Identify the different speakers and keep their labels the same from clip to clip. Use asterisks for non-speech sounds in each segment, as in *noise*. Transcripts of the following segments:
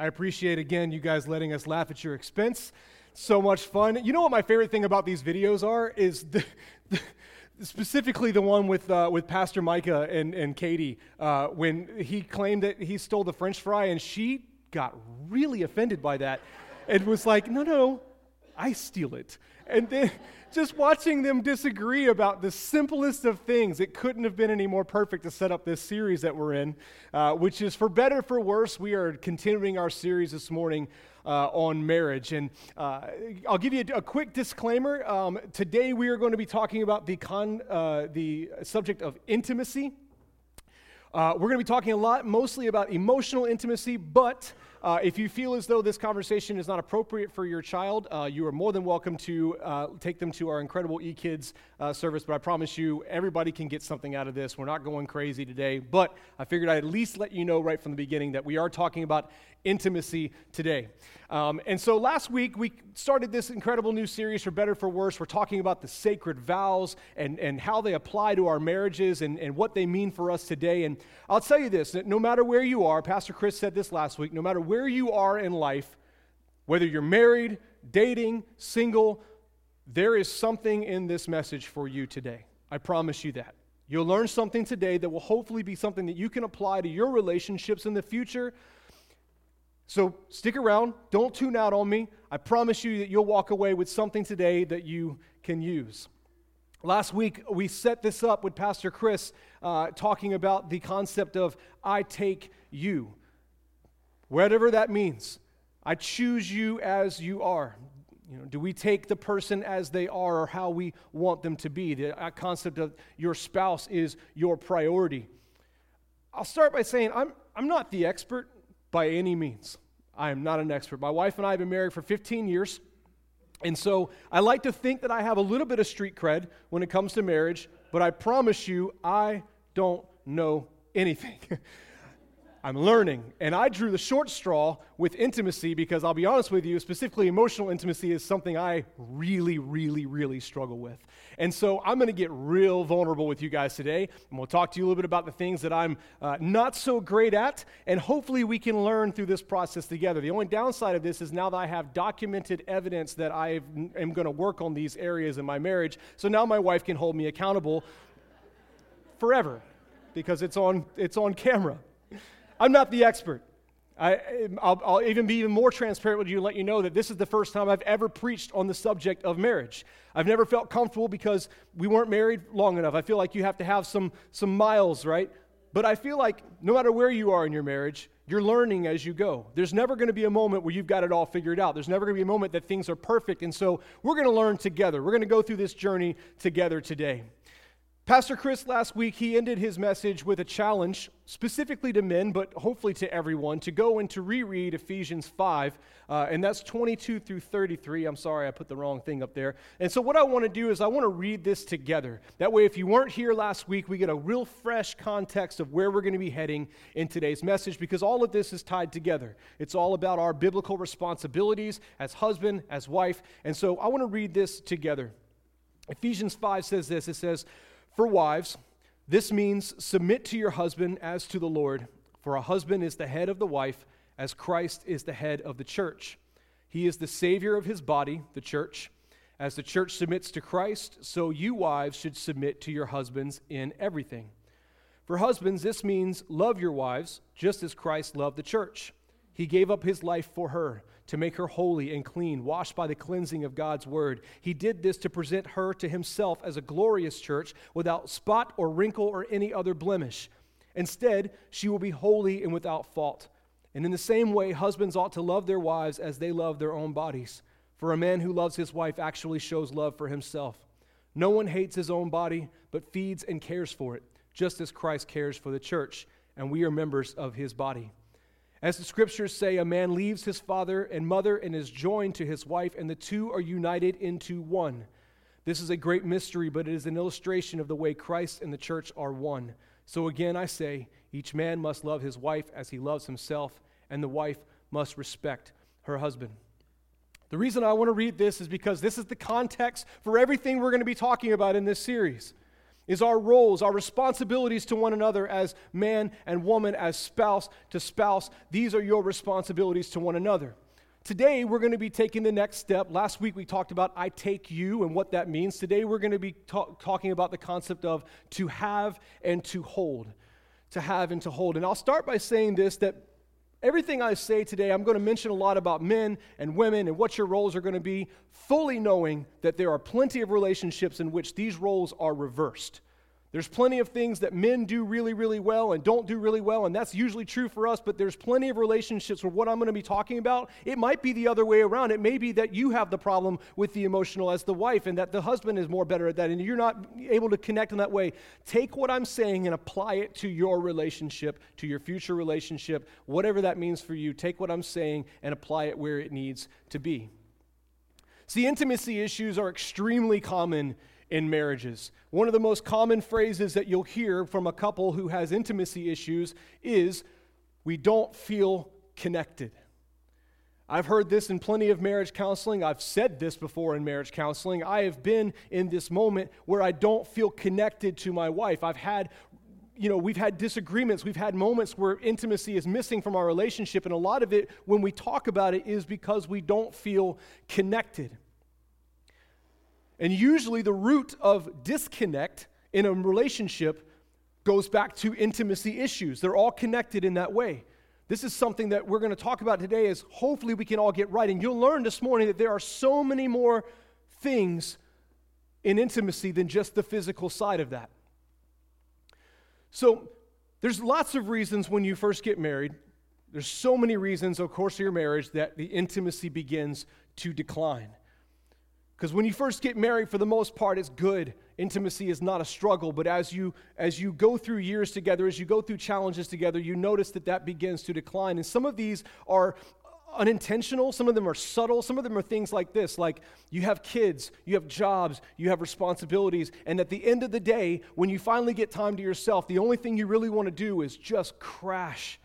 Speaker 1: I appreciate again you guys letting us laugh at your expense. So much fun. You know what my favorite thing about these videos are is the, *laughs* the specifically the one with uh, with Pastor Micah and and Katie uh, when he claimed that he stole the French fry and she got really offended by that and was like, no, no, I steal it. And then *laughs* just watching them disagree about the simplest of things, it couldn't have been any more perfect to set up this series that we're in, uh, which is for better for worse. We are continuing our series this morning uh, on marriage. And uh, I'll give you a, a quick disclaimer. Um, today we are going to be talking about the, con, uh, the subject of intimacy. Uh, we're going to be talking a lot, mostly about emotional intimacy, but uh, if you feel as though this conversation is not appropriate for your child, uh, you are more than welcome to uh, take them to our incredible eKids uh, service. But I promise you, everybody can get something out of this. We're not going crazy today, but I figured I'd at least let you know right from the beginning that we are talking about intimacy today. Um, and so last week we started this incredible new series for better for worse. We're talking about the sacred vows and, and how they apply to our marriages and, and what they mean for us today. And I'll tell you this no matter where you are, Pastor Chris said this last week, no matter where you are in life, whether you're married, dating, single, there is something in this message for you today. I promise you that. You'll learn something today that will hopefully be something that you can apply to your relationships in the future so stick around. Don't tune out on me. I promise you that you'll walk away with something today that you can use. Last week, we set this up with Pastor Chris uh, talking about the concept of I take you. Whatever that means, I choose you as you are. You know, do we take the person as they are or how we want them to be? The concept of your spouse is your priority. I'll start by saying I'm, I'm not the expert by any means. I am not an expert. My wife and I have been married for 15 years. And so I like to think that I have a little bit of street cred when it comes to marriage, but I promise you, I don't know anything. *laughs* I'm learning. And I drew the short straw with intimacy because I'll be honest with you, specifically emotional intimacy is something I really, really, really struggle with. And so I'm going to get real vulnerable with you guys today. And we'll talk to you a little bit about the things that I'm uh, not so great at. And hopefully we can learn through this process together. The only downside of this is now that I have documented evidence that I am going to work on these areas in my marriage. So now my wife can hold me accountable forever because it's on, it's on camera. I'm not the expert. I, will even be even more transparent with you and let you know that this is the first time I've ever preached on the subject of marriage. I've never felt comfortable because we weren't married long enough. I feel like you have to have some, some miles, right? But I feel like no matter where you are in your marriage, you're learning as you go. There's never going to be a moment where you've got it all figured out. There's never going to be a moment that things are perfect. And so we're going to learn together. We're going to go through this journey together today. Pastor Chris last week, he ended his message with a challenge, specifically to men, but hopefully to everyone, to go and to reread Ephesians 5, uh, and that's 22 through 33. I'm sorry, I put the wrong thing up there. And so, what I want to do is I want to read this together. That way, if you weren't here last week, we get a real fresh context of where we're going to be heading in today's message, because all of this is tied together. It's all about our biblical responsibilities as husband, as wife. And so, I want to read this together. Ephesians 5 says this it says, for wives, this means submit to your husband as to the Lord, for a husband is the head of the wife, as Christ is the head of the church. He is the Savior of his body, the church. As the church submits to Christ, so you wives should submit to your husbands in everything. For husbands, this means love your wives just as Christ loved the church. He gave up his life for her to make her holy and clean, washed by the cleansing of God's word. He did this to present her to himself as a glorious church without spot or wrinkle or any other blemish. Instead, she will be holy and without fault. And in the same way, husbands ought to love their wives as they love their own bodies. For a man who loves his wife actually shows love for himself. No one hates his own body, but feeds and cares for it, just as Christ cares for the church, and we are members of his body. As the scriptures say, a man leaves his father and mother and is joined to his wife, and the two are united into one. This is a great mystery, but it is an illustration of the way Christ and the church are one. So again, I say, each man must love his wife as he loves himself, and the wife must respect her husband. The reason I want to read this is because this is the context for everything we're going to be talking about in this series. Is our roles, our responsibilities to one another as man and woman, as spouse to spouse. These are your responsibilities to one another. Today, we're going to be taking the next step. Last week, we talked about I take you and what that means. Today, we're going to be ta- talking about the concept of to have and to hold. To have and to hold. And I'll start by saying this that everything I say today, I'm going to mention a lot about men and women and what your roles are going to be, fully knowing that there are plenty of relationships in which these roles are reversed. There's plenty of things that men do really, really well and don't do really well, and that's usually true for us, but there's plenty of relationships where what I'm going to be talking about, it might be the other way around. It may be that you have the problem with the emotional as the wife, and that the husband is more better at that, and you're not able to connect in that way. Take what I'm saying and apply it to your relationship, to your future relationship, whatever that means for you. Take what I'm saying and apply it where it needs to be. See, intimacy issues are extremely common in marriages. One of the most common phrases that you'll hear from a couple who has intimacy issues is, We don't feel connected. I've heard this in plenty of marriage counseling. I've said this before in marriage counseling. I have been in this moment where I don't feel connected to my wife. I've had you know, we've had disagreements. We've had moments where intimacy is missing from our relationship. And a lot of it, when we talk about it, is because we don't feel connected. And usually, the root of disconnect in a relationship goes back to intimacy issues. They're all connected in that way. This is something that we're going to talk about today is hopefully we can all get right. And you'll learn this morning that there are so many more things in intimacy than just the physical side of that. So, there's lots of reasons when you first get married. There's so many reasons, of course, of your marriage that the intimacy begins to decline. Because when you first get married, for the most part, it's good. Intimacy is not a struggle. But as you, as you go through years together, as you go through challenges together, you notice that that begins to decline. And some of these are unintentional, some of them are subtle, some of them are things like this like you have kids, you have jobs, you have responsibilities, and at the end of the day, when you finally get time to yourself, the only thing you really want to do is just crash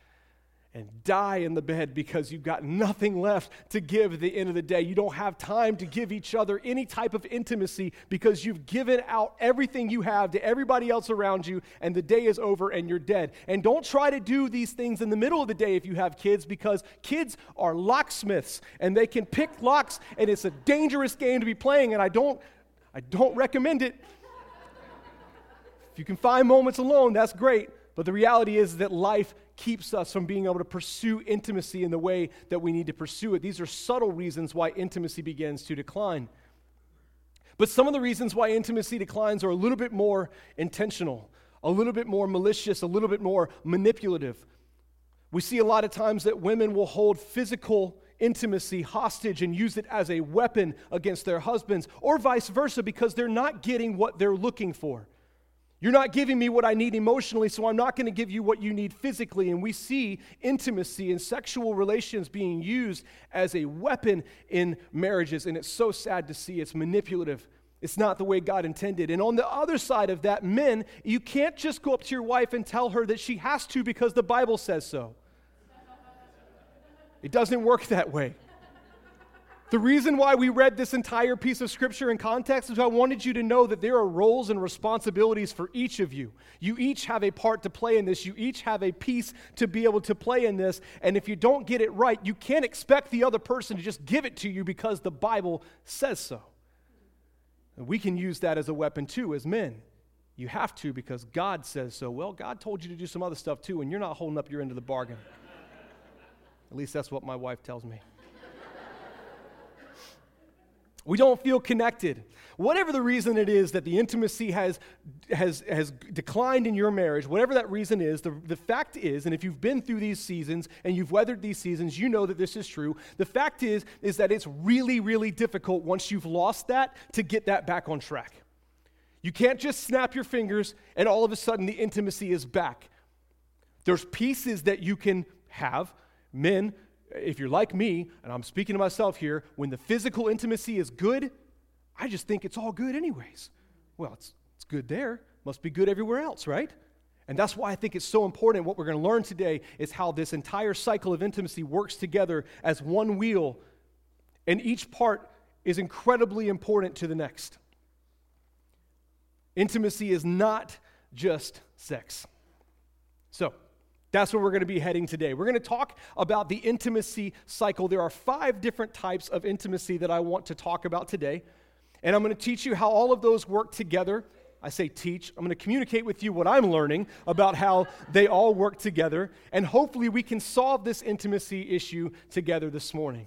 Speaker 1: and die in the bed because you've got nothing left to give at the end of the day. You don't have time to give each other any type of intimacy because you've given out everything you have to everybody else around you, and the day is over and you're dead. And don't try to do these things in the middle of the day if you have kids because kids are locksmiths and they can pick locks, and it's a dangerous game to be playing, and I don't, I don't recommend it. If you can find moments alone, that's great. But the reality is that life keeps us from being able to pursue intimacy in the way that we need to pursue it. These are subtle reasons why intimacy begins to decline. But some of the reasons why intimacy declines are a little bit more intentional, a little bit more malicious, a little bit more manipulative. We see a lot of times that women will hold physical intimacy hostage and use it as a weapon against their husbands, or vice versa, because they're not getting what they're looking for. You're not giving me what I need emotionally, so I'm not going to give you what you need physically. And we see intimacy and sexual relations being used as a weapon in marriages. And it's so sad to see. It's manipulative. It's not the way God intended. And on the other side of that, men, you can't just go up to your wife and tell her that she has to because the Bible says so. It doesn't work that way. The reason why we read this entire piece of scripture in context is I wanted you to know that there are roles and responsibilities for each of you. You each have a part to play in this. You each have a piece to be able to play in this. And if you don't get it right, you can't expect the other person to just give it to you because the Bible says so. And we can use that as a weapon too, as men. You have to because God says so. Well, God told you to do some other stuff too, and you're not holding up your end of the bargain. At least that's what my wife tells me. We don't feel connected. Whatever the reason it is that the intimacy has, has, has declined in your marriage, whatever that reason is, the, the fact is, and if you've been through these seasons and you've weathered these seasons, you know that this is true. The fact is, is that it's really, really difficult once you've lost that to get that back on track. You can't just snap your fingers and all of a sudden the intimacy is back. There's pieces that you can have. Men, if you're like me, and I'm speaking to myself here, when the physical intimacy is good, I just think it's all good, anyways. Well, it's, it's good there, must be good everywhere else, right? And that's why I think it's so important. What we're going to learn today is how this entire cycle of intimacy works together as one wheel, and each part is incredibly important to the next. Intimacy is not just sex. So, that's where we're going to be heading today. We're going to talk about the intimacy cycle. There are five different types of intimacy that I want to talk about today. And I'm going to teach you how all of those work together. I say teach. I'm going to communicate with you what I'm learning about how they all work together. And hopefully, we can solve this intimacy issue together this morning.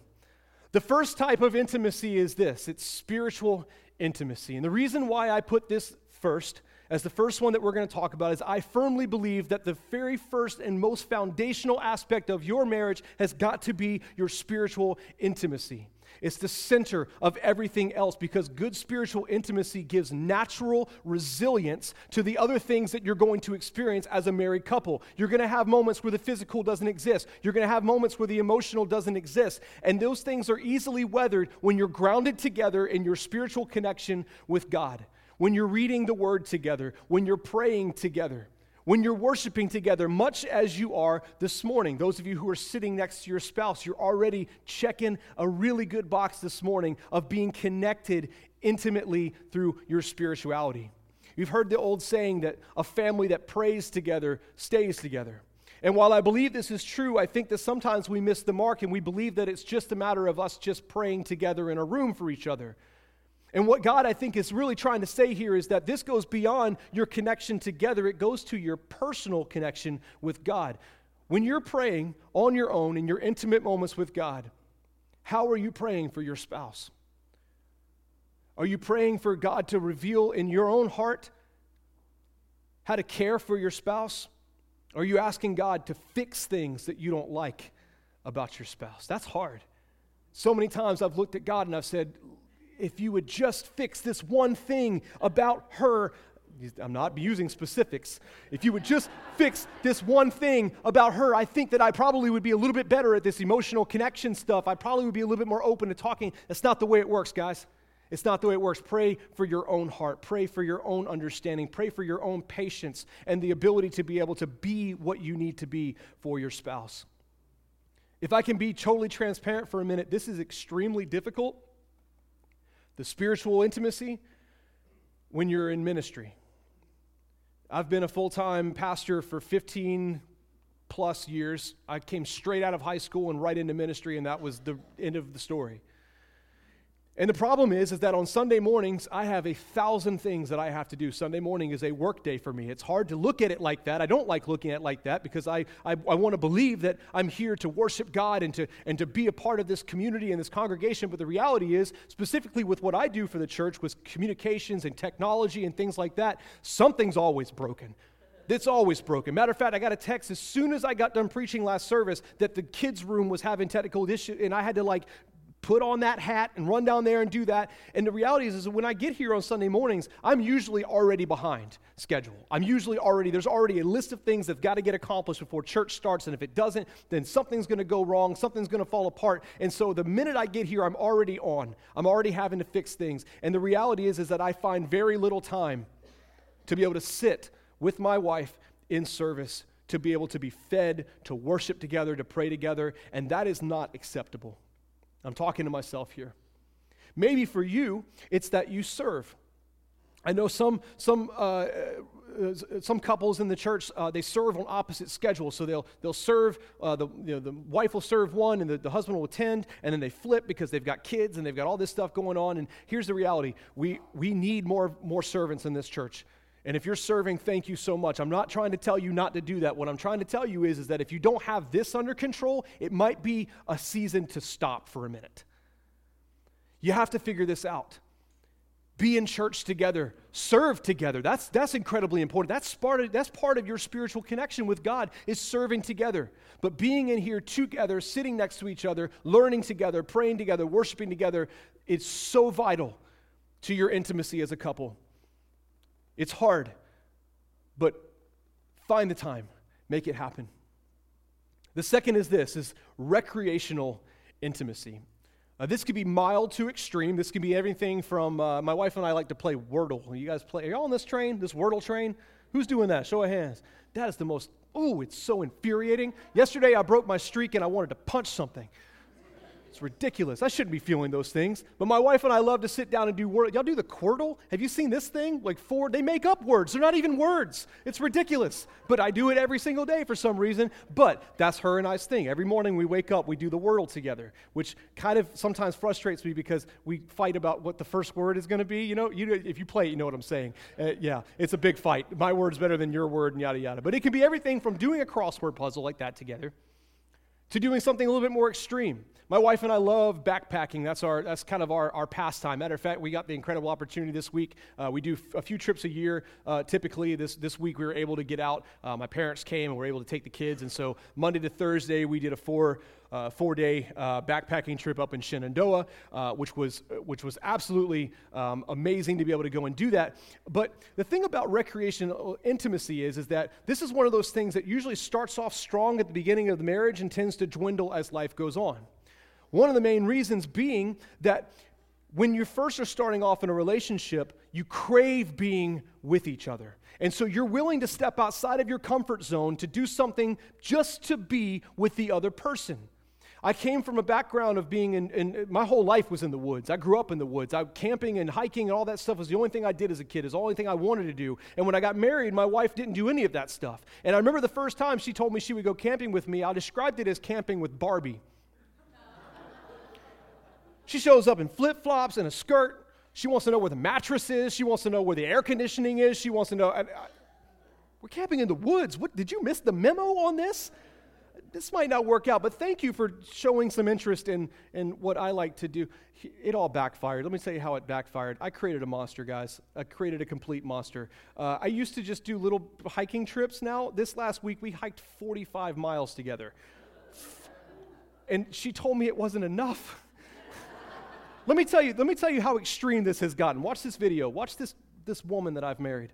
Speaker 1: The first type of intimacy is this it's spiritual intimacy. And the reason why I put this first as the first one that we're going to talk about is I firmly believe that the very first and most foundational aspect of your marriage has got to be your spiritual intimacy. It's the center of everything else because good spiritual intimacy gives natural resilience to the other things that you're going to experience as a married couple. You're going to have moments where the physical doesn't exist, you're going to have moments where the emotional doesn't exist. And those things are easily weathered when you're grounded together in your spiritual connection with God when you're reading the word together, when you're praying together, when you're worshiping together, much as you are this morning. Those of you who are sitting next to your spouse, you're already checking a really good box this morning of being connected intimately through your spirituality. You've heard the old saying that a family that prays together stays together. And while I believe this is true, I think that sometimes we miss the mark and we believe that it's just a matter of us just praying together in a room for each other. And what God, I think, is really trying to say here is that this goes beyond your connection together, it goes to your personal connection with God. When you're praying on your own in your intimate moments with God, how are you praying for your spouse? Are you praying for God to reveal in your own heart how to care for your spouse? Are you asking God to fix things that you don't like about your spouse? That's hard. So many times I've looked at God and I've said, if you would just fix this one thing about her, I'm not using specifics. If you would just fix this one thing about her, I think that I probably would be a little bit better at this emotional connection stuff. I probably would be a little bit more open to talking. That's not the way it works, guys. It's not the way it works. Pray for your own heart. Pray for your own understanding. Pray for your own patience and the ability to be able to be what you need to be for your spouse. If I can be totally transparent for a minute, this is extremely difficult the spiritual intimacy when you're in ministry. I've been a full time pastor for 15 plus years. I came straight out of high school and right into ministry, and that was the end of the story. And the problem is, is that on Sunday mornings, I have a thousand things that I have to do. Sunday morning is a work day for me. It's hard to look at it like that. I don't like looking at it like that because I, I, I want to believe that I'm here to worship God and to, and to be a part of this community and this congregation. But the reality is, specifically with what I do for the church, with communications and technology and things like that, something's always broken. It's always broken. Matter of fact, I got a text as soon as I got done preaching last service that the kids' room was having technical issues, and I had to like put on that hat and run down there and do that. And the reality is, is when I get here on Sunday mornings, I'm usually already behind schedule. I'm usually already, there's already a list of things that've got to get accomplished before church starts. And if it doesn't, then something's going to go wrong, something's going to fall apart. And so the minute I get here, I'm already on. I'm already having to fix things. And the reality is, is that I find very little time to be able to sit with my wife in service to be able to be fed, to worship together, to pray together, and that is not acceptable. I'm talking to myself here. Maybe for you, it's that you serve. I know some, some, uh, uh, some couples in the church, uh, they serve on opposite schedules. So they'll, they'll serve, uh, the, you know, the wife will serve one and the, the husband will attend, and then they flip because they've got kids and they've got all this stuff going on. And here's the reality we, we need more, more servants in this church. And if you're serving, thank you so much. I'm not trying to tell you not to do that. What I'm trying to tell you is, is that if you don't have this under control, it might be a season to stop for a minute. You have to figure this out. Be in church together, serve together. That's, that's incredibly important. That's part, of, that's part of your spiritual connection with God is serving together. But being in here together, sitting next to each other, learning together, praying together, worshiping together, it's so vital to your intimacy as a couple. It's hard, but find the time, make it happen. The second is this is recreational intimacy. Uh, this could be mild to extreme. This could be everything from uh, my wife and I like to play Wordle. You guys play? Are y'all on this train? This Wordle train? Who's doing that? Show of hands. That is the most. Oh, it's so infuriating. Yesterday I broke my streak and I wanted to punch something. It's ridiculous. I shouldn't be feeling those things. But my wife and I love to sit down and do words. Y'all do the Quordle? Have you seen this thing? Like four, they make up words. They're not even words. It's ridiculous. But I do it every single day for some reason. But that's her and I's thing. Every morning we wake up, we do the Wordle together, which kind of sometimes frustrates me because we fight about what the first word is going to be. You know, you, if you play it, you know what I'm saying. Uh, yeah, it's a big fight. My word's better than your word, and yada, yada. But it can be everything from doing a crossword puzzle like that together to doing something a little bit more extreme. My wife and I love backpacking. That's, our, that's kind of our, our pastime. Matter of fact, we got the incredible opportunity this week. Uh, we do f- a few trips a year. Uh, typically, this, this week we were able to get out. Uh, my parents came and we were able to take the kids. And so Monday to Thursday, we did a four, uh, four-day uh, backpacking trip up in Shenandoah, uh, which was which was absolutely um, amazing to be able to go and do that. But the thing about recreational intimacy is is that this is one of those things that usually starts off strong at the beginning of the marriage and tends to dwindle as life goes on. One of the main reasons being that when you first are starting off in a relationship, you crave being with each other. And so you're willing to step outside of your comfort zone to do something just to be with the other person. I came from a background of being in, in, my whole life was in the woods. I grew up in the woods. I camping and hiking and all that stuff was the only thing I did as a kid. Is the only thing I wanted to do. And when I got married, my wife didn't do any of that stuff. And I remember the first time she told me she would go camping with me. I described it as camping with Barbie. she shows up in flip flops and a skirt. She wants to know where the mattress is. She wants to know where the air conditioning is. She wants to know. I, I, we're camping in the woods. What, did you miss the memo on this? This might not work out, but thank you for showing some interest in, in what I like to do. It all backfired. Let me tell you how it backfired. I created a monster, guys. I created a complete monster. Uh, I used to just do little hiking trips now. This last week, we hiked 45 miles together. And she told me it wasn't enough. *laughs* let me tell you, let me tell you how extreme this has gotten. Watch this video. Watch this, this woman that I've married.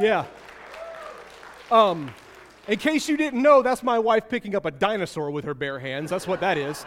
Speaker 1: Yeah. Um, in case you didn't know, that's my wife picking up a dinosaur with her bare hands. That's what that is.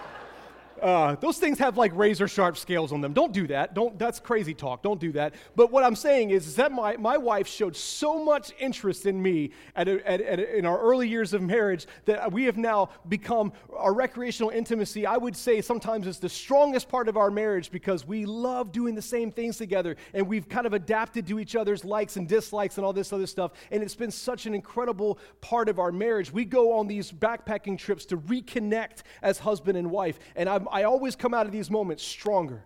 Speaker 1: Uh, those things have like razor sharp scales on them. Don't do that. Don't, that's crazy talk. Don't do that. But what I'm saying is, is that my, my wife showed so much interest in me at, a, at, at a, in our early years of marriage that we have now become our recreational intimacy. I would say sometimes is the strongest part of our marriage because we love doing the same things together and we've kind of adapted to each other's likes and dislikes and all this other stuff. And it's been such an incredible part of our marriage. We go on these backpacking trips to reconnect as husband and wife. And I'm, I always come out of these moments stronger.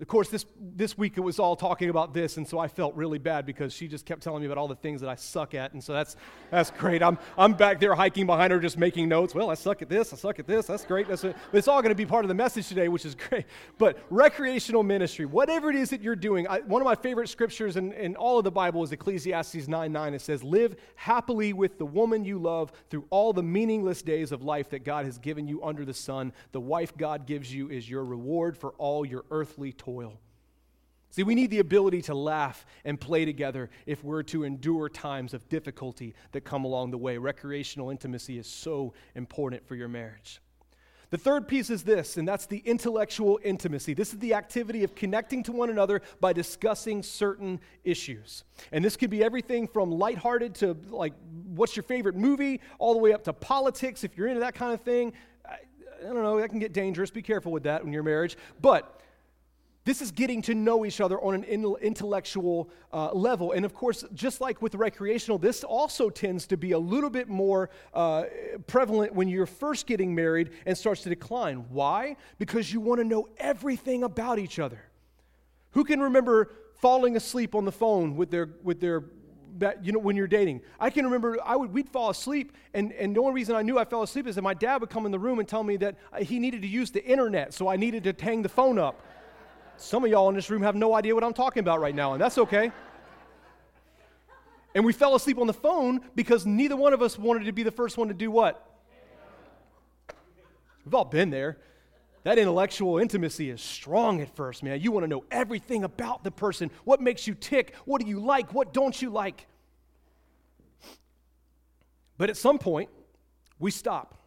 Speaker 1: Of course, this, this week it was all talking about this, and so I felt really bad because she just kept telling me about all the things that I suck at, and so that's, that's great. I'm, I'm back there hiking behind her just making notes. Well, I suck at this, I suck at this, that's great. That's but it's all going to be part of the message today, which is great. But recreational ministry, whatever it is that you're doing, I, one of my favorite scriptures in, in all of the Bible is Ecclesiastes 9 9. It says, Live happily with the woman you love through all the meaningless days of life that God has given you under the sun. The wife God gives you is your reward for all your earthly toil. See, we need the ability to laugh and play together if we're to endure times of difficulty that come along the way. Recreational intimacy is so important for your marriage. The third piece is this, and that's the intellectual intimacy. This is the activity of connecting to one another by discussing certain issues. And this could be everything from lighthearted to like, what's your favorite movie, all the way up to politics, if you're into that kind of thing. I, I don't know, that can get dangerous. Be careful with that in your marriage. But this is getting to know each other on an intellectual uh, level. And of course, just like with recreational, this also tends to be a little bit more uh, prevalent when you're first getting married and starts to decline. Why? Because you want to know everything about each other. Who can remember falling asleep on the phone with their, with their that you know when you're dating i can remember i would we'd fall asleep and, and the only reason i knew i fell asleep is that my dad would come in the room and tell me that uh, he needed to use the internet so i needed to hang the phone up some of y'all in this room have no idea what I'm talking about right now, and that's okay. And we fell asleep on the phone because neither one of us wanted to be the first one to do what? We've all been there. That intellectual intimacy is strong at first, man. You want to know everything about the person. What makes you tick? What do you like? What don't you like? But at some point, we stop.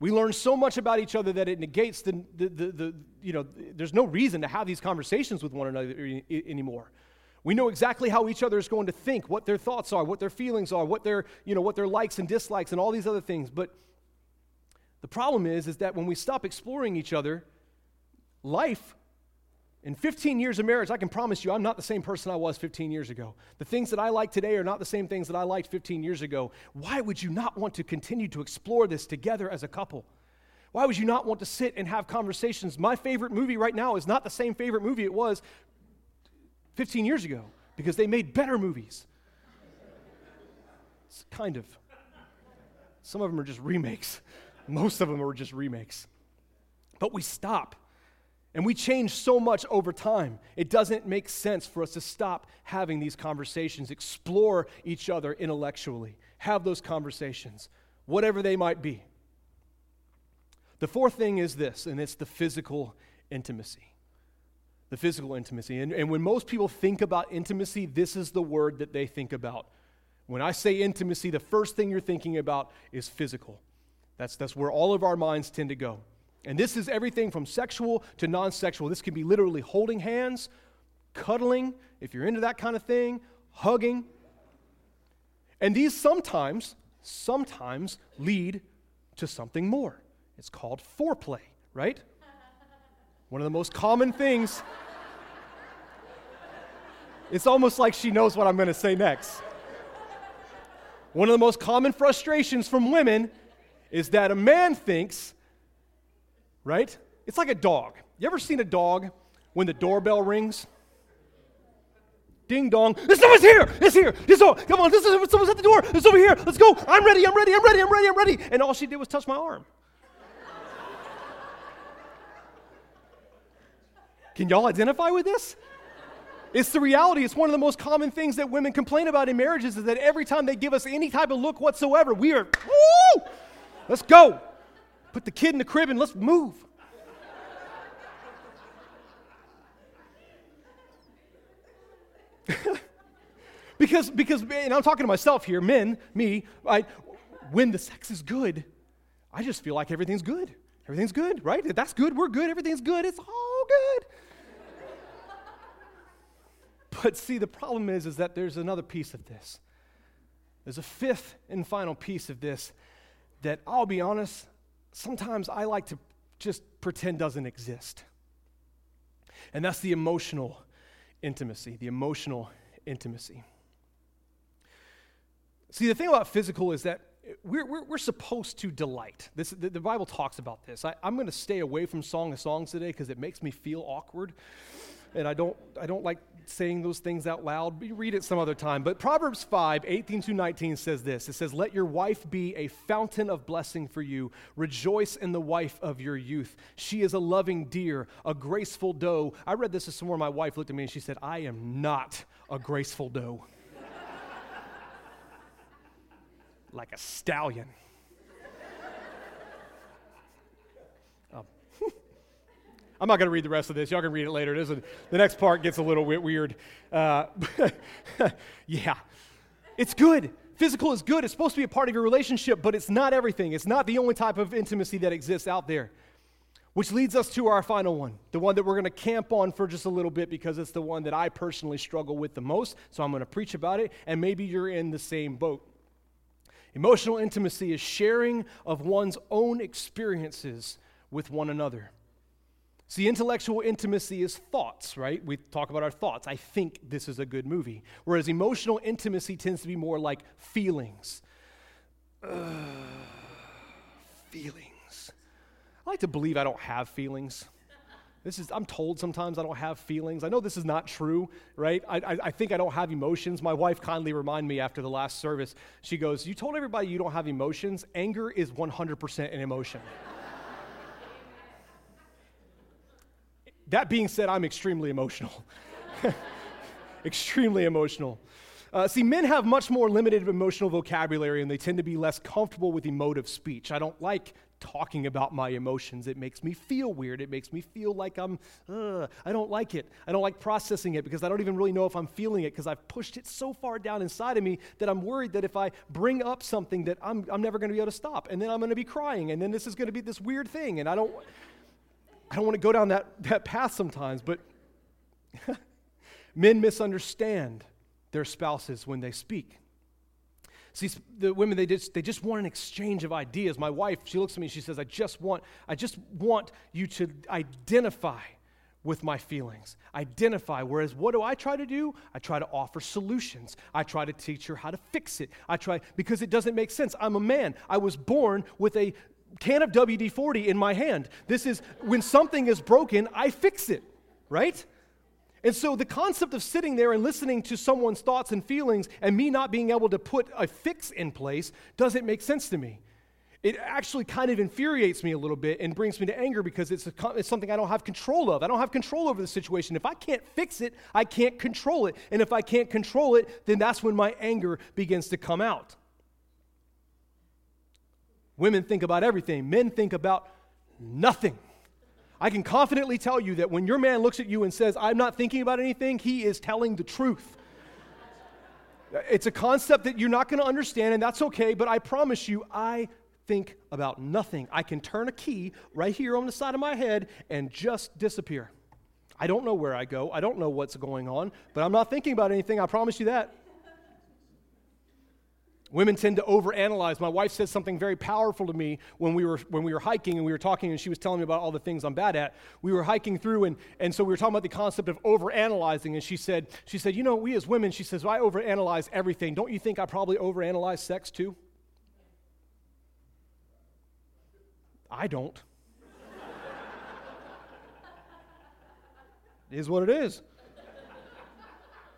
Speaker 1: We learn so much about each other that it negates the, the, the, the, you know, there's no reason to have these conversations with one another anymore. We know exactly how each other is going to think, what their thoughts are, what their feelings are, what their, you know, what their likes and dislikes, and all these other things. But the problem is, is that when we stop exploring each other, life in 15 years of marriage, I can promise you I'm not the same person I was 15 years ago. The things that I like today are not the same things that I liked 15 years ago. Why would you not want to continue to explore this together as a couple? Why would you not want to sit and have conversations? My favorite movie right now is not the same favorite movie it was 15 years ago because they made better movies. It's kind of. Some of them are just remakes, most of them are just remakes. But we stop and we change so much over time. It doesn't make sense for us to stop having these conversations, explore each other intellectually, have those conversations, whatever they might be. The fourth thing is this, and it's the physical intimacy. The physical intimacy. And, and when most people think about intimacy, this is the word that they think about. When I say intimacy, the first thing you're thinking about is physical. That's, that's where all of our minds tend to go. And this is everything from sexual to non sexual. This can be literally holding hands, cuddling, if you're into that kind of thing, hugging. And these sometimes, sometimes lead to something more. It's called foreplay, right? *laughs* One of the most common things. *laughs* It's almost like she knows what I'm going to say next. One of the most common frustrations from women is that a man thinks right? It's like a dog. You ever seen a dog when the doorbell rings? Ding dong. This someone's here. It's here. This door. Come on. This is someone's at the door. It's over here. Let's go. I'm ready. I'm ready. I'm ready. I'm ready. I'm ready. And all she did was touch my arm. Can y'all identify with this? It's the reality. It's one of the most common things that women complain about in marriages is that every time they give us any type of look whatsoever, we are, woo, let's go. Put the kid in the crib and let's move. *laughs* because, because, and I'm talking to myself here, men, me, I, when the sex is good, I just feel like everything's good. Everything's good, right? If that's good, we're good, everything's good, it's all good. *laughs* but see, the problem is, is that there's another piece of this. There's a fifth and final piece of this that I'll be honest, sometimes I like to just pretend doesn't exist. And that's the emotional intimacy, the emotional intimacy. See, the thing about physical is that we're, we're, we're supposed to delight. This, the, the Bible talks about this. I, I'm going to stay away from Song of Songs today because it makes me feel awkward. And I don't, I don't like saying those things out loud. You read it some other time. But Proverbs 5, 18 to 19 says this It says, Let your wife be a fountain of blessing for you. Rejoice in the wife of your youth. She is a loving deer, a graceful doe. I read this this morning. My wife looked at me and she said, I am not a graceful doe. *laughs* like a stallion. I'm not going to read the rest of this. Y'all can read it later. A, the next part gets a little bit weird. Uh, *laughs* yeah, it's good. Physical is good. It's supposed to be a part of your relationship, but it's not everything. It's not the only type of intimacy that exists out there. Which leads us to our final one, the one that we're going to camp on for just a little bit because it's the one that I personally struggle with the most. So I'm going to preach about it, and maybe you're in the same boat. Emotional intimacy is sharing of one's own experiences with one another. See, intellectual intimacy is thoughts, right? We talk about our thoughts. I think this is a good movie. Whereas emotional intimacy tends to be more like feelings. Feelings. I like to believe I don't have feelings. This is, I'm told sometimes I don't have feelings. I know this is not true, right? I, I, I, think I don't have emotions. My wife kindly reminded me after the last service, she goes, You told everybody you don't have emotions. Anger is 100% an emotion. That being said, I'm extremely emotional. *laughs* extremely emotional. Uh, see, men have much more limited emotional vocabulary and they tend to be less comfortable with emotive speech. I don't like talking about my emotions. It makes me feel weird. It makes me feel like I'm, uh, I don't like it. I don't like processing it because I don't even really know if I'm feeling it because I've pushed it so far down inside of me that I'm worried that if I bring up something that I'm, I'm never going to be able to stop. And then I'm going to be crying. And then this is going to be this weird thing. And I don't, I don't want to go down that, that path sometimes. But *laughs* men misunderstand their spouses when they speak. See, the women, they just, they just want an exchange of ideas. My wife, she looks at me and she says, I just want, I just want you to identify with my feelings. Identify. Whereas what do I try to do? I try to offer solutions. I try to teach her how to fix it. I try, because it doesn't make sense. I'm a man. I was born with a can of WD 40 in my hand. This is when something is broken, I fix it, right? And so the concept of sitting there and listening to someone's thoughts and feelings and me not being able to put a fix in place doesn't make sense to me. It actually kind of infuriates me a little bit and brings me to anger because it's, a, it's something I don't have control of. I don't have control over the situation. If I can't fix it, I can't control it. And if I can't control it, then that's when my anger begins to come out. Women think about everything, men think about nothing. I can confidently tell you that when your man looks at you and says, I'm not thinking about anything, he is telling the truth. It's a concept that you're not going to understand, and that's okay, but I promise you, I think about nothing. I can turn a key right here on the side of my head and just disappear. I don't know where I go. I don't know what's going on, but I'm not thinking about anything. I promise you that. Women tend to overanalyze. My wife said something very powerful to me when we were when we were hiking and we were talking, and she was telling me about all the things I'm bad at. We were hiking through, and, and so we were talking about the concept of overanalyzing. And she said, she said, you know, we as women, she says, I overanalyze everything. Don't you think I probably overanalyze sex too? I don't. *laughs* it is what it is.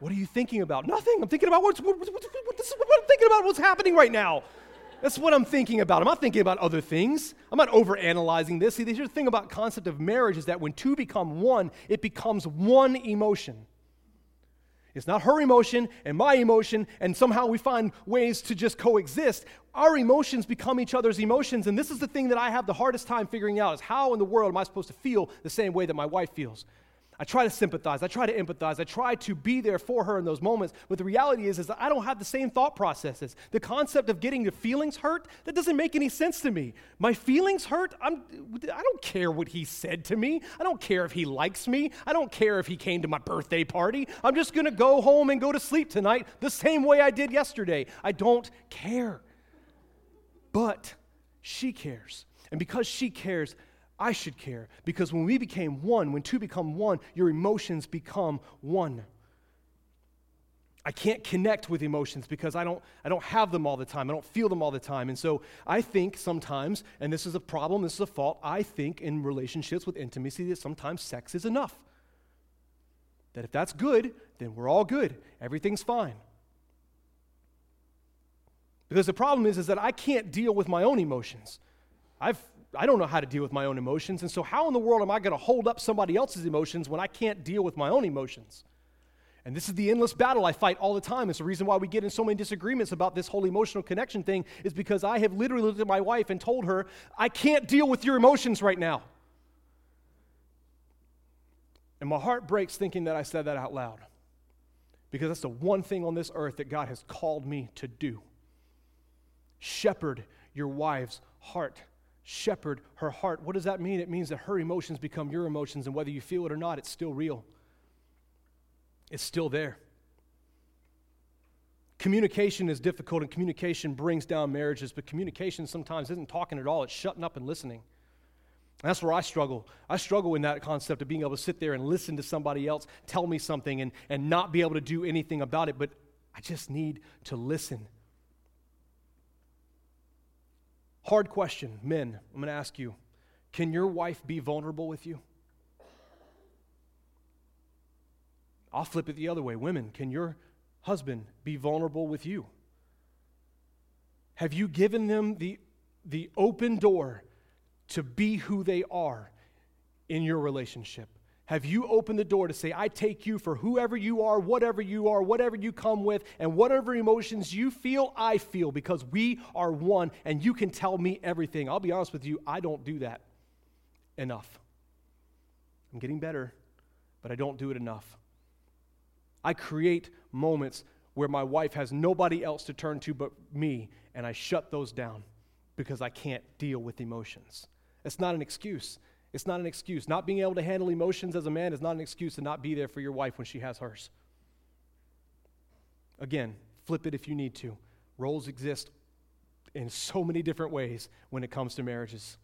Speaker 1: What are you thinking about? Nothing. I'm thinking about what's, what, what, what, this is what I'm thinking about what's happening right now. That's what I'm thinking about. I'm not thinking about other things. I'm not overanalyzing this. See, the thing about concept of marriage is that when two become one, it becomes one emotion. It's not her emotion and my emotion, and somehow we find ways to just coexist. Our emotions become each other's emotions, and this is the thing that I have the hardest time figuring out is how in the world am I supposed to feel the same way that my wife feels? I try to sympathize. I try to empathize. I try to be there for her in those moments. But the reality is, is that I don't have the same thought processes. The concept of getting the feelings hurt, that doesn't make any sense to me. My feelings hurt, I'm, I don't care what he said to me. I don't care if he likes me. I don't care if he came to my birthday party. I'm just going to go home and go to sleep tonight the same way I did yesterday. I don't care. But she cares. And because she cares, I should care because when we became one, when two become one, your emotions become one. I can't connect with emotions because I don't, I don't have them all the time. I don't feel them all the time. And so I think sometimes, and this is a problem, this is a fault, I think in relationships with intimacy that sometimes sex is enough. That if that's good, then we're all good. Everything's fine. Because the problem is, is that I can't deal with my own emotions. I've I don't know how to deal with my own emotions. And so, how in the world am I going to hold up somebody else's emotions when I can't deal with my own emotions? And this is the endless battle I fight all the time. It's the reason why we get in so many disagreements about this whole emotional connection thing, is because I have literally looked at my wife and told her, I can't deal with your emotions right now. And my heart breaks thinking that I said that out loud. Because that's the one thing on this earth that God has called me to do shepherd your wife's heart shepherd her heart. What does that mean? It means that her emotions become your emotions, and whether you feel it or not, it's still real. It's still there. Communication is difficult, and communication brings down marriages, but communication sometimes isn't talking at all, it's shutting up and listening. That's where I struggle. I struggle in that concept of being able to sit there and listen to somebody else tell me something and, and not be able to do anything about it, but I just need to listen Hard question, men, I'm going to ask you can your wife be vulnerable with you? I'll flip it the other way. Women, can your husband be vulnerable with you? Have you given them the, the open door to be who they are in your relationship? Have you opened the door to say, I take you for whoever you are, whatever you are, whatever you come with, and whatever emotions you feel, I feel, because we are one, and you can tell me everything? I'll be honest with you, I don't do that enough. I'm getting better, but I don't do it enough. I create moments where my wife has nobody else to turn to but me, and I shut those down because I can't deal with emotions. It's not an excuse. It's not an excuse. Not being able to handle emotions as a man is not an excuse to not be there for your wife when she has hers. Again, flip it if you need to. Roles exist in so many different ways when it comes to marriages.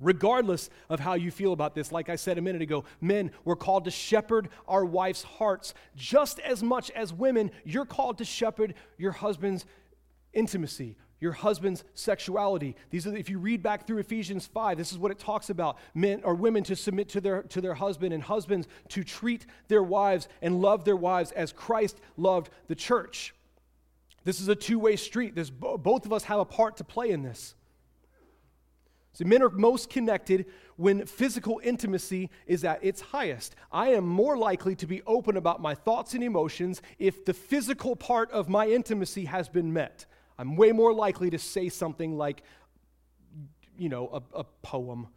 Speaker 1: Regardless of how you feel about this, like I said a minute ago, men, we're called to shepherd our wife's hearts just as much as women. You're called to shepherd your husband's intimacy, your husband's sexuality. These are, if you read back through Ephesians 5, this is what it talks about. Men or women to submit to their, to their husband, and husbands to treat their wives and love their wives as Christ loved the church. This is a two way street. Both of us have a part to play in this. See, men are most connected when physical intimacy is at its highest. I am more likely to be open about my thoughts and emotions if the physical part of my intimacy has been met. I'm way more likely to say something like, you know, a, a poem. *laughs*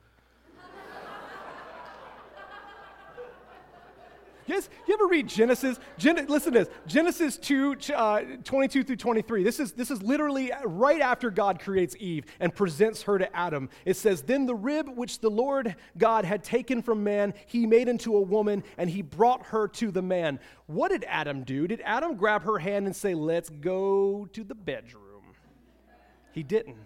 Speaker 1: Yes, you ever read Genesis? Gen- listen to this Genesis 2 uh, 22 through 23. This is, this is literally right after God creates Eve and presents her to Adam. It says, Then the rib which the Lord God had taken from man, he made into a woman, and he brought her to the man. What did Adam do? Did Adam grab her hand and say, Let's go to the bedroom? He didn't.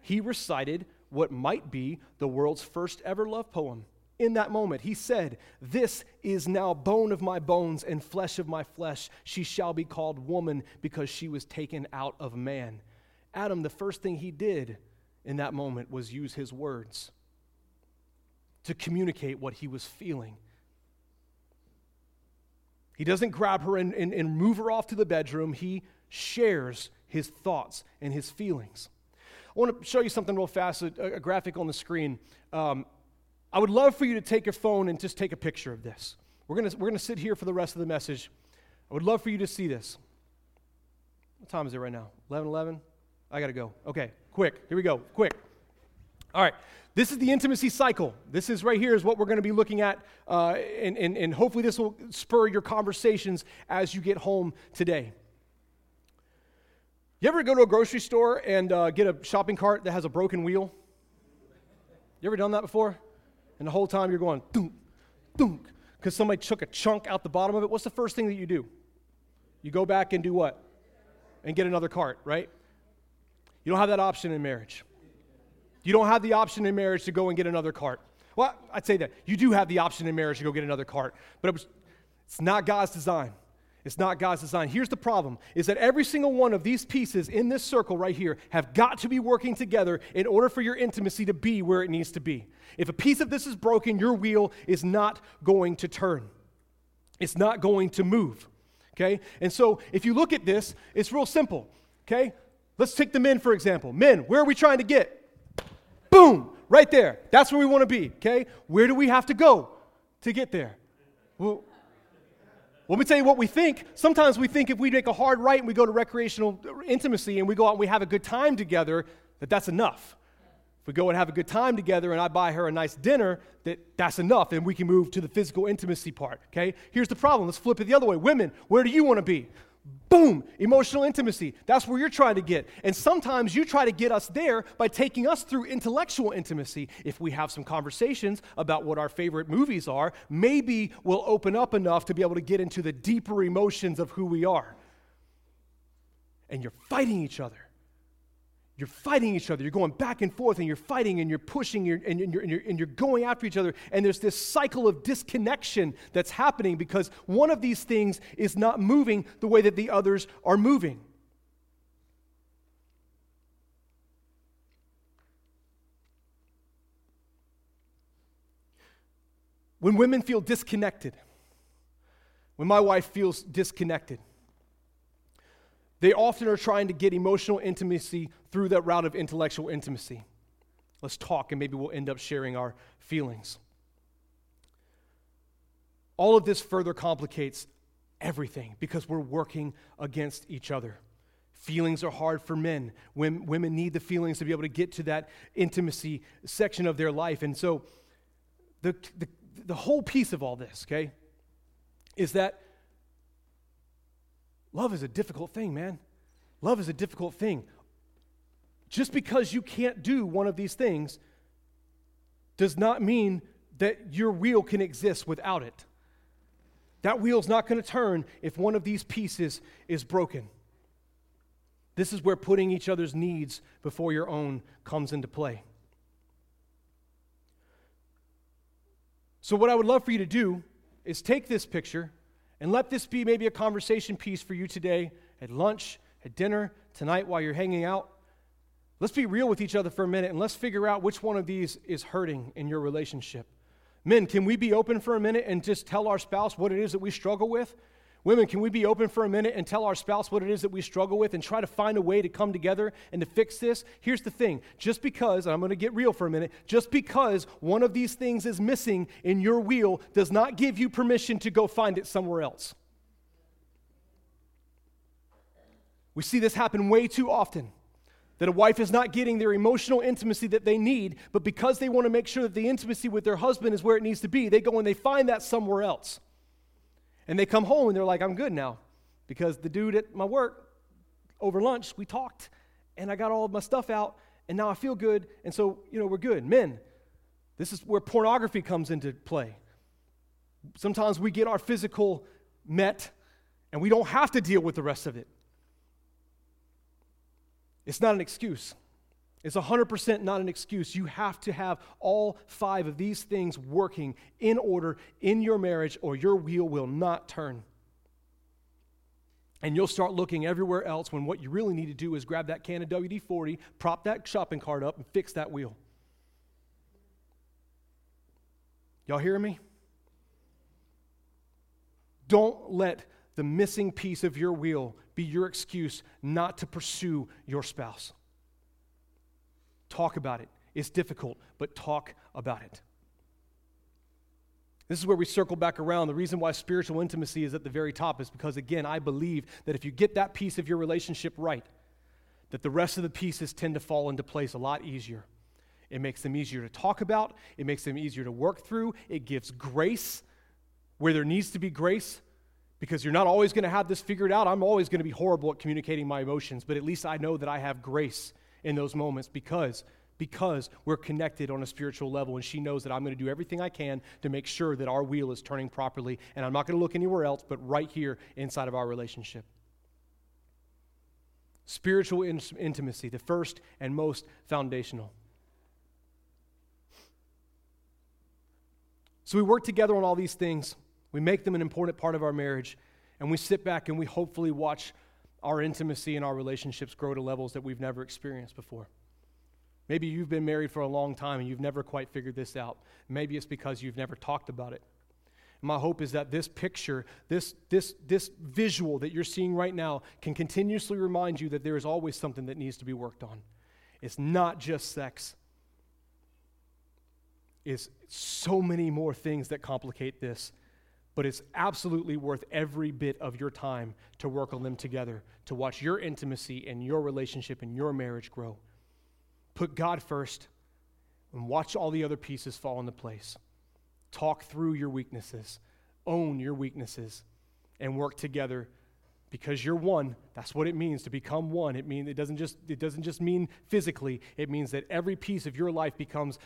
Speaker 1: He recited what might be the world's first ever love poem. In that moment, he said, This is now bone of my bones and flesh of my flesh. She shall be called woman because she was taken out of man. Adam, the first thing he did in that moment was use his words to communicate what he was feeling. He doesn't grab her and, and, and move her off to the bedroom. He shares his thoughts and his feelings. I want to show you something real fast, a, a graphic on the screen. Um, I would love for you to take your phone and just take a picture of this. We're going we're gonna sit here for the rest of the message. I would love for you to see this. What time is it right now? 11 11? I got to go. Okay, quick. Here we go. Quick. All right. This is the intimacy cycle. This is right here is what we're going to be looking at, uh, and, and, and hopefully this will spur your conversations as you get home today. You ever go to a grocery store and uh, get a shopping cart that has a broken wheel? You ever done that before? And the whole time you're going, dunk, dunk, because somebody took a chunk out the bottom of it. What's the first thing that you do? You go back and do what? And get another cart, right? You don't have that option in marriage. You don't have the option in marriage to go and get another cart. Well, I'd say that. You do have the option in marriage to go get another cart, but it was, it's not God's design. It's not God's design. Here's the problem is that every single one of these pieces in this circle right here have got to be working together in order for your intimacy to be where it needs to be. If a piece of this is broken, your wheel is not going to turn. It's not going to move. Okay? And so if you look at this, it's real simple. Okay? Let's take the men for example. Men, where are we trying to get? Boom, right there. That's where we want to be. Okay? Where do we have to go to get there? Well, let me tell you what we think. Sometimes we think if we make a hard right and we go to recreational intimacy and we go out and we have a good time together, that that's enough. If we go and have a good time together and I buy her a nice dinner, that that's enough and we can move to the physical intimacy part, okay? Here's the problem. Let's flip it the other way. Women, where do you want to be? Boom, emotional intimacy. That's where you're trying to get. And sometimes you try to get us there by taking us through intellectual intimacy. If we have some conversations about what our favorite movies are, maybe we'll open up enough to be able to get into the deeper emotions of who we are. And you're fighting each other you're fighting each other. You're going back and forth and you're fighting and you're pushing and, you're, and, you're, and, you're, and you're going after each other. And there's this cycle of disconnection that's happening because one of these things is not moving the way that the others are moving. When women feel disconnected, when my wife feels disconnected, they often are trying to get emotional intimacy through that route of intellectual intimacy. Let's talk, and maybe we'll end up sharing our feelings. all of this further complicates everything because we're working against each other. Feelings are hard for men. Women need the feelings to be able to get to that intimacy section of their life. And so, the, the, the whole piece of all this, okay, is that love is a difficult thing, man. Love is a difficult thing. Just because you can't do one of these things does not mean that your wheel can exist without it. That wheel's not going to turn if one of these pieces is broken. This is where putting each other's needs before your own comes into play. So, what I would love for you to do is take this picture and let this be maybe a conversation piece for you today at lunch, at dinner, tonight while you're hanging out. Let's be real with each other for a minute and let's figure out which one of these is hurting in your relationship. Men, can we be open for a minute and just tell our spouse what it is that we struggle with? Women, can we be open for a minute and tell our spouse what it is that we struggle with and try to find a way to come together and to fix this? Here's the thing just because, I'm going to get real for a minute, just because one of these things is missing in your wheel does not give you permission to go find it somewhere else. We see this happen way too often that a wife is not getting their emotional intimacy that they need, but because they want to make sure that the intimacy with their husband is where it needs to be, they go and they find that somewhere else. And they come home and they're like, I'm good now. Because the dude at my work over lunch, we talked and I got all of my stuff out and now I feel good. And so, you know, we're good. Men, this is where pornography comes into play. Sometimes we get our physical met and we don't have to deal with the rest of it. It's not an excuse. It's 100% not an excuse. You have to have all five of these things working in order in your marriage, or your wheel will not turn. And you'll start looking everywhere else when what you really need to do is grab that can of WD 40, prop that shopping cart up, and fix that wheel. Y'all hear me? Don't let the missing piece of your wheel be your excuse not to pursue your spouse. Talk about it. It's difficult, but talk about it. This is where we circle back around. The reason why spiritual intimacy is at the very top is because, again, I believe that if you get that piece of your relationship right, that the rest of the pieces tend to fall into place a lot easier. It makes them easier to talk about, it makes them easier to work through, it gives grace where there needs to be grace because you're not always going to have this figured out. I'm always going to be horrible at communicating my emotions, but at least I know that I have grace in those moments because because we're connected on a spiritual level and she knows that I'm going to do everything I can to make sure that our wheel is turning properly and I'm not going to look anywhere else but right here inside of our relationship. Spiritual in- intimacy, the first and most foundational. So we work together on all these things. We make them an important part of our marriage, and we sit back and we hopefully watch our intimacy and our relationships grow to levels that we've never experienced before. Maybe you've been married for a long time and you've never quite figured this out. Maybe it's because you've never talked about it. My hope is that this picture, this, this, this visual that you're seeing right now, can continuously remind you that there is always something that needs to be worked on. It's not just sex, it's so many more things that complicate this but it's absolutely worth every bit of your time to work on them together, to watch your intimacy and your relationship and your marriage grow. Put God first and watch all the other pieces fall into place. Talk through your weaknesses, own your weaknesses, and work together. Because you're one that's what it means to become one. It means it doesn't just it doesn't just mean physically. It means that every piece of your life becomes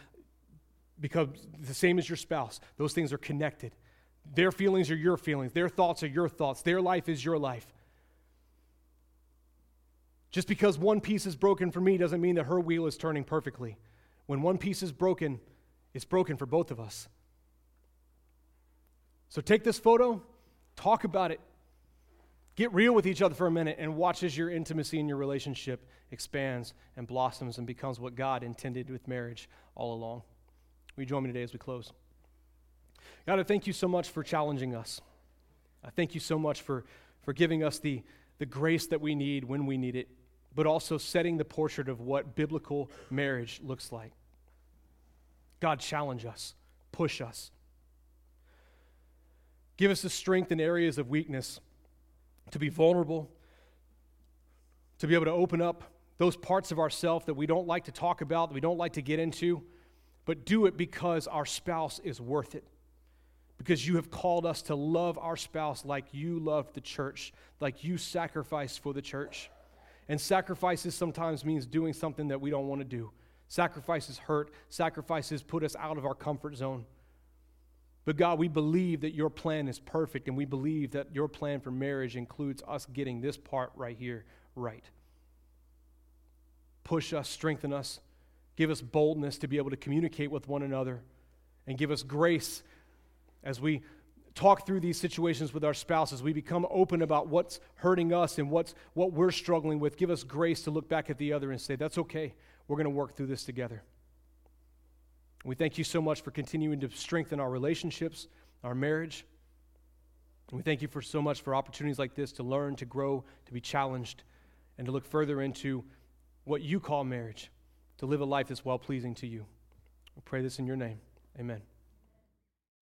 Speaker 1: becomes the same as your spouse. Those things are connected their feelings are your feelings. Their thoughts are your thoughts. Their life is your life. Just because one piece is broken for me doesn't mean that her wheel is turning perfectly. When one piece is broken, it's broken for both of us. So take this photo, talk about it, get real with each other for a minute, and watch as your intimacy and your relationship expands and blossoms and becomes what God intended with marriage all along. Will you join me today as we close? God, I thank you so much for challenging us. I thank you so much for, for giving us the, the grace that we need when we need it, but also setting the portrait of what biblical marriage looks like. God, challenge us, push us. Give us the strength in areas of weakness to be vulnerable, to be able to open up those parts of ourself that we don't like to talk about, that we don't like to get into, but do it because our spouse is worth it. Because you have called us to love our spouse like you loved the church, like you sacrificed for the church. And sacrifices sometimes means doing something that we don't want to do. Sacrifices hurt, sacrifices put us out of our comfort zone. But God, we believe that your plan is perfect, and we believe that your plan for marriage includes us getting this part right here right. Push us, strengthen us, give us boldness to be able to communicate with one another, and give us grace as we talk through these situations with our spouses. We become open about what's hurting us and what's, what we're struggling with. Give us grace to look back at the other and say, That's okay. We're going to work through this together. We thank you so much for continuing to strengthen our relationships, our marriage. And we thank you for so much for opportunities like this to learn, to grow, to be challenged, and to look further into what you call marriage, to live a life that's well pleasing to you. We pray this in your name. Amen.